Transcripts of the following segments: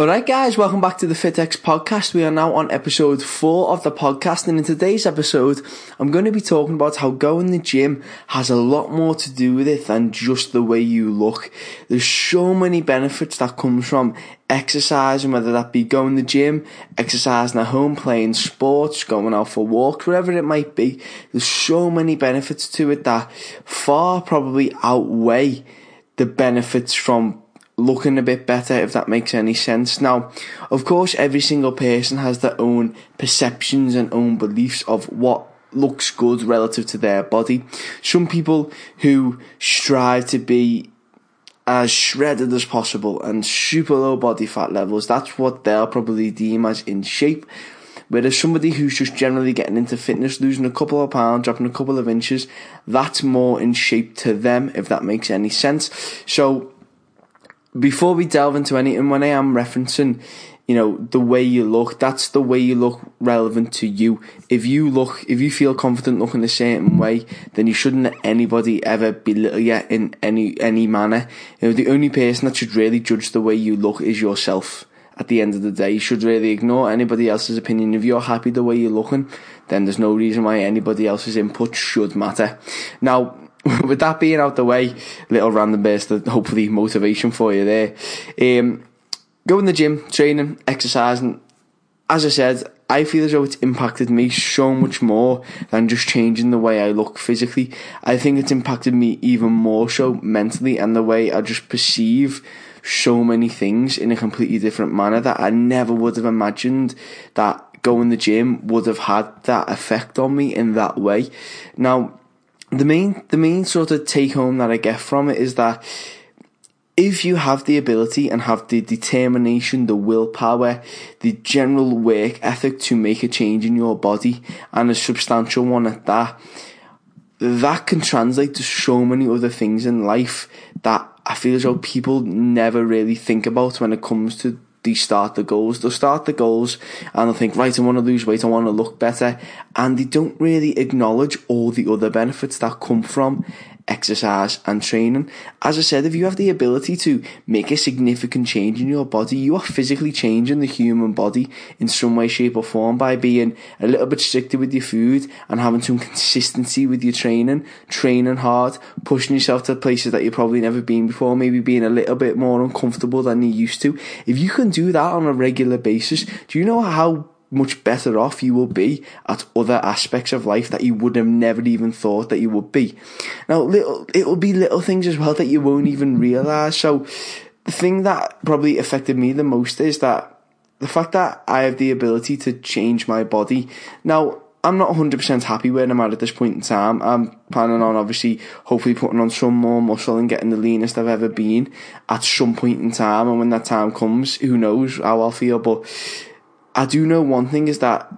Alright guys, welcome back to the FitX podcast. We are now on episode 4 of the podcast and in today's episode I'm going to be talking about how going to the gym has a lot more to do with it than just the way you look. There's so many benefits that comes from exercising, whether that be going to the gym, exercising at home, playing sports, going out for walks, whatever it might be. There's so many benefits to it that far probably outweigh the benefits from looking a bit better, if that makes any sense. Now, of course, every single person has their own perceptions and own beliefs of what looks good relative to their body. Some people who strive to be as shredded as possible and super low body fat levels, that's what they'll probably deem as in shape. Whereas somebody who's just generally getting into fitness, losing a couple of pounds, dropping a couple of inches, that's more in shape to them, if that makes any sense. So, before we delve into anything, when I am referencing, you know, the way you look, that's the way you look relevant to you. If you look, if you feel confident looking a certain way, then you shouldn't let anybody ever belittle you in any, any manner. You know, the only person that should really judge the way you look is yourself. At the end of the day, you should really ignore anybody else's opinion. If you're happy the way you're looking, then there's no reason why anybody else's input should matter. Now, with that being out the way, little random burst of hopefully motivation for you there. Um, go in the gym, training, exercising. As I said, I feel as though it's impacted me so much more than just changing the way I look physically. I think it's impacted me even more so mentally and the way I just perceive so many things in a completely different manner that I never would have imagined that going to the gym would have had that effect on me in that way. Now, the main the main sort of take home that I get from it is that if you have the ability and have the determination, the willpower, the general work ethic to make a change in your body and a substantial one at that, that can translate to so many other things in life that I feel as though people never really think about when it comes to they start the goals. They'll start the goals and they'll think, right, I want to lose weight, I want to look better. And they don't really acknowledge all the other benefits that come from exercise and training. As I said, if you have the ability to make a significant change in your body, you are physically changing the human body in some way, shape or form by being a little bit stricter with your food and having some consistency with your training, training hard, pushing yourself to places that you've probably never been before, maybe being a little bit more uncomfortable than you used to. If you can do that on a regular basis, do you know how much better off you will be at other aspects of life that you would have never even thought that you would be. Now, little, it'll be little things as well that you won't even realize. So, the thing that probably affected me the most is that the fact that I have the ability to change my body. Now, I'm not 100% happy where I'm at at this point in time. I'm planning on obviously hopefully putting on some more muscle and getting the leanest I've ever been at some point in time. And when that time comes, who knows how I'll feel. But I do know one thing is that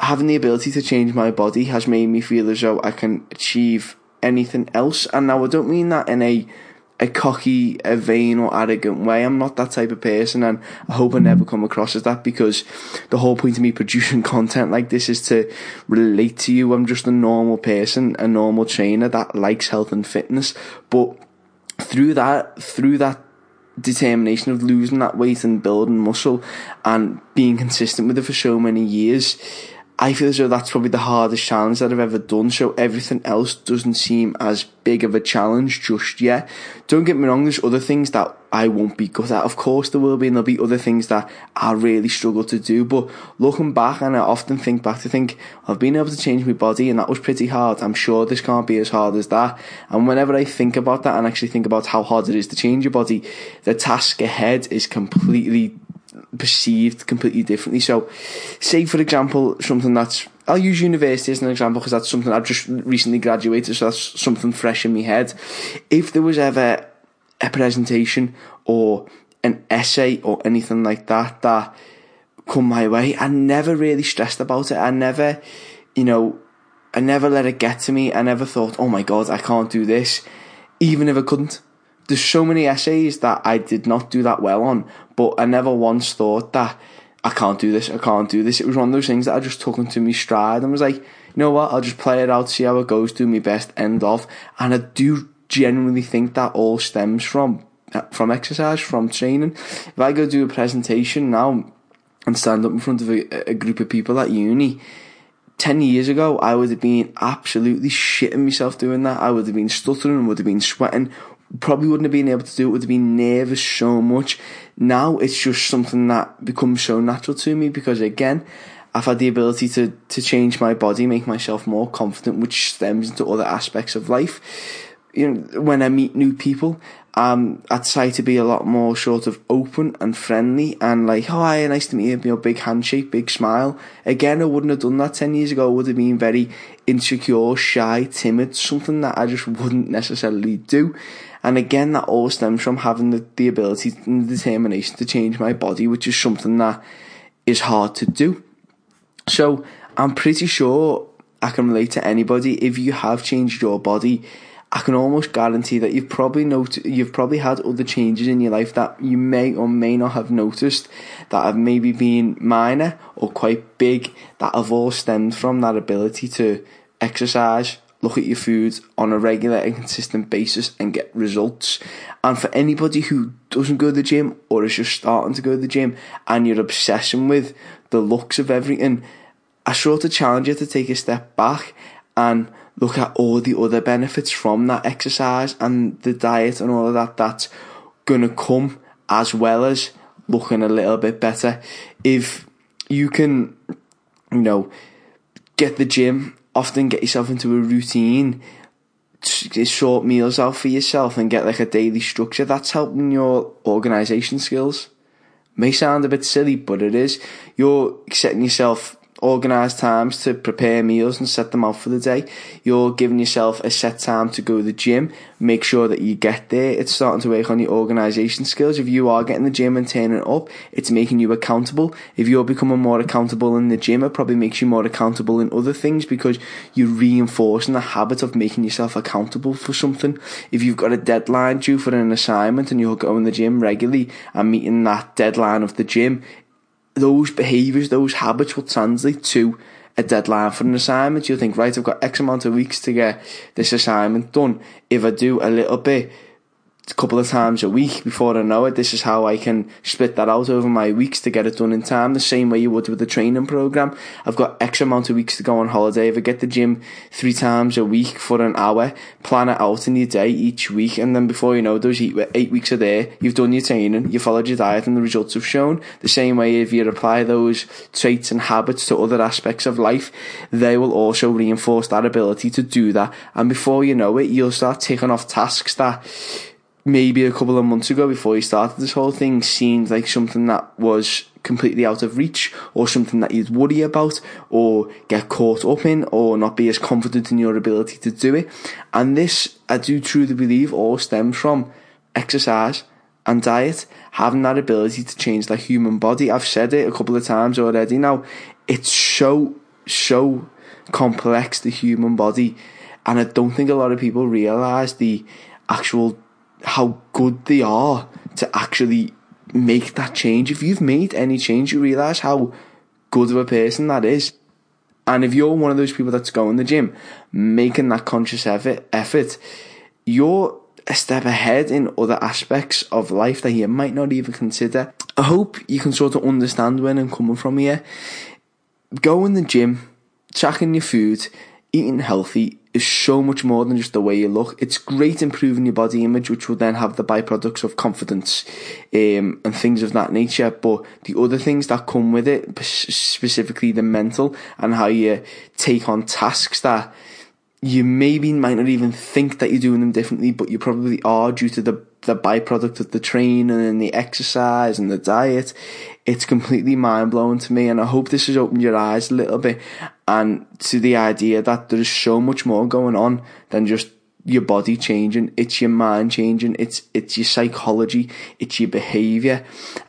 having the ability to change my body has made me feel as though I can achieve anything else. And now I don't mean that in a a cocky, a vain or arrogant way. I'm not that type of person and I hope I never come across as that because the whole point of me producing content like this is to relate to you. I'm just a normal person, a normal trainer that likes health and fitness. But through that, through that determination of losing that weight and building muscle and being consistent with it for so many years, I feel as though that's probably the hardest challenge that I've ever done. So everything else doesn't seem as big of a challenge just yet. Don't get me wrong, there's other things that I won't be good at. Of course there will be, and there'll be other things that I really struggle to do. But looking back, and I often think back to think, I've been able to change my body, and that was pretty hard. I'm sure this can't be as hard as that. And whenever I think about that and actually think about how hard it is to change your body, the task ahead is completely perceived completely differently. So, say for example, something that's I'll use university as an example because that's something I've just recently graduated, so that's something fresh in my head. If there was ever a presentation or an essay or anything like that that come my way, I never really stressed about it. I never, you know, I never let it get to me. I never thought, oh my god, I can't do this, even if I couldn't there's so many essays that I did not do that well on, but I never once thought that I can't do this, I can't do this. It was one of those things that I just took into me stride and was like, you know what, I'll just play it out, see how it goes, do my best, end off. And I do genuinely think that all stems from uh, from exercise, from training. If I go do a presentation now and stand up in front of a, a group of people at uni, 10 years ago, I would have been absolutely shitting myself doing that. I would have been stuttering, would have been sweating, probably wouldn't have been able to do it, would have been nervous so much. Now it's just something that becomes so natural to me because again, I've had the ability to, to change my body, make myself more confident, which stems into other aspects of life. You know, when I meet new people, um, I'd try to be a lot more sort of open and friendly and like, oh, hi, nice to meet you, you know, big handshake, big smile. Again, I wouldn't have done that 10 years ago. I would have been very insecure, shy, timid, something that I just wouldn't necessarily do. And again, that all stems from having the, the ability and the determination to change my body, which is something that is hard to do. So I'm pretty sure I can relate to anybody. If you have changed your body, I can almost guarantee that you've probably not- you've probably had other changes in your life that you may or may not have noticed that have maybe been minor or quite big that have all stemmed from that ability to exercise, look at your food on a regular and consistent basis and get results. And for anybody who doesn't go to the gym or is just starting to go to the gym and you're obsessing with the looks of everything, I sort of challenge you to take a step back and look at all the other benefits from that exercise and the diet and all of that that's gonna come as well as looking a little bit better. If you can, you know, get the gym, often get yourself into a routine, sort meals out for yourself and get like a daily structure, that's helping your organisation skills. May sound a bit silly, but it is. You're setting yourself organise times to prepare meals and set them out for the day. You're giving yourself a set time to go to the gym. Make sure that you get there. It's starting to work on your organisation skills. If you are getting the gym and turning up, it's making you accountable. If you're becoming more accountable in the gym, it probably makes you more accountable in other things because you're reinforcing the habit of making yourself accountable for something. If you've got a deadline due for an assignment and you're going to the gym regularly and meeting that deadline of the gym, those behaviours, those habits will translate to a deadline for an assignment. You'll think, right, I've got X amount of weeks to get this assignment done. If I do a little bit, couple of times a week before I know it. This is how I can split that out over my weeks to get it done in time, the same way you would with the training program. I've got X amount of weeks to go on holiday. If I get the gym three times a week for an hour, plan it out in your day each week, and then before you know, those eight weeks are there. You've done your training, you followed your diet, and the results have shown. The same way, if you apply those traits and habits to other aspects of life, they will also reinforce that ability to do that. And before you know it, you'll start taking off tasks that maybe a couple of months ago before you started this whole thing seemed like something that was completely out of reach or something that you'd worry about or get caught up in or not be as confident in your ability to do it. And this, I do truly believe, all stems from exercise and diet, having that ability to change the human body. I've said it a couple of times already now. It's so, so complex, the human body. And I don't think a lot of people realise the actual how good they are to actually make that change. If you've made any change, you realise how good of a person that is. And if you're one of those people that's going to the gym, making that conscious effort, effort, you're a step ahead in other aspects of life that you might not even consider. I hope you can sort of understand where I'm coming from here. Going to the gym, tracking your food, eating healthy is so much more than just the way you look. It's great improving your body image, which will then have the byproducts of confidence um, and things of that nature. But the other things that come with it, specifically the mental and how you take on tasks that you maybe might not even think that you're doing them differently, but you probably are due to the the byproduct of the training and the exercise and the diet. It's completely mind blowing to me, and I hope this has opened your eyes a little bit and to the idea that there's so much more going on than just your body changing. It's your mind changing. It's it's your psychology. It's your behaviour,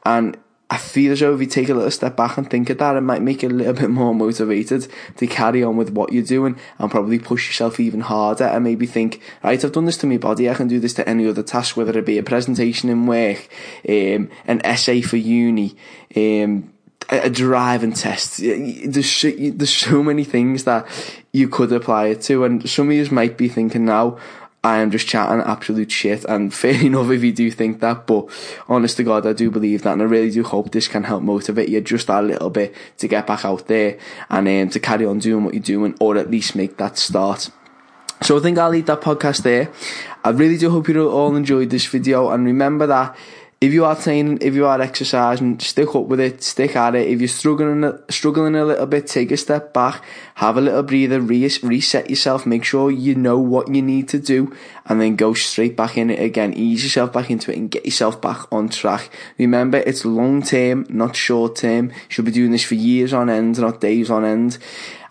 and I feel as though if you take a little step back and think of that, it might make you a little bit more motivated to carry on with what you're doing and probably push yourself even harder and maybe think, right, I've done this to my body, I can do this to any other task, whether it be a presentation in work, um, an essay for uni, um, a driving test. There's there's so many things that you could apply it to, and some of you might be thinking now, I am just chatting absolute shit, and fair enough if you do think that, but honest to God, I do believe that, and I really do hope this can help motivate you just a little bit to get back out there and um, to carry on doing what you're doing, or at least make that start. So I think I'll leave that podcast there. I really do hope you all enjoyed this video, and remember that if you are training, if you are exercising, stick up with it, stick at it. If you're struggling, struggling a little bit, take a step back, have a little breather, re- reset yourself, make sure you know what you need to do, and then go straight back in it again. Ease yourself back into it and get yourself back on track. Remember, it's long term, not short term. You should be doing this for years on end, not days on end.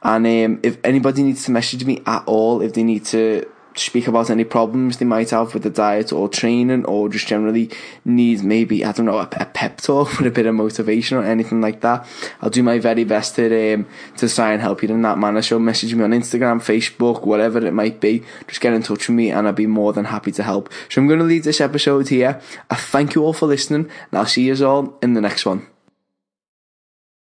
And um, if anybody needs to message me at all, if they need to speak about any problems they might have with the diet or training or just generally need maybe, I don't know, a, a pep talk with a bit of motivation or anything like that, I'll do my very best to, um, to try and help you in that manner. So message me on Instagram, Facebook, whatever it might be. Just get in touch with me and I'll be more than happy to help. So I'm going to leave this episode here. I thank you all for listening and I'll see you all in the next one.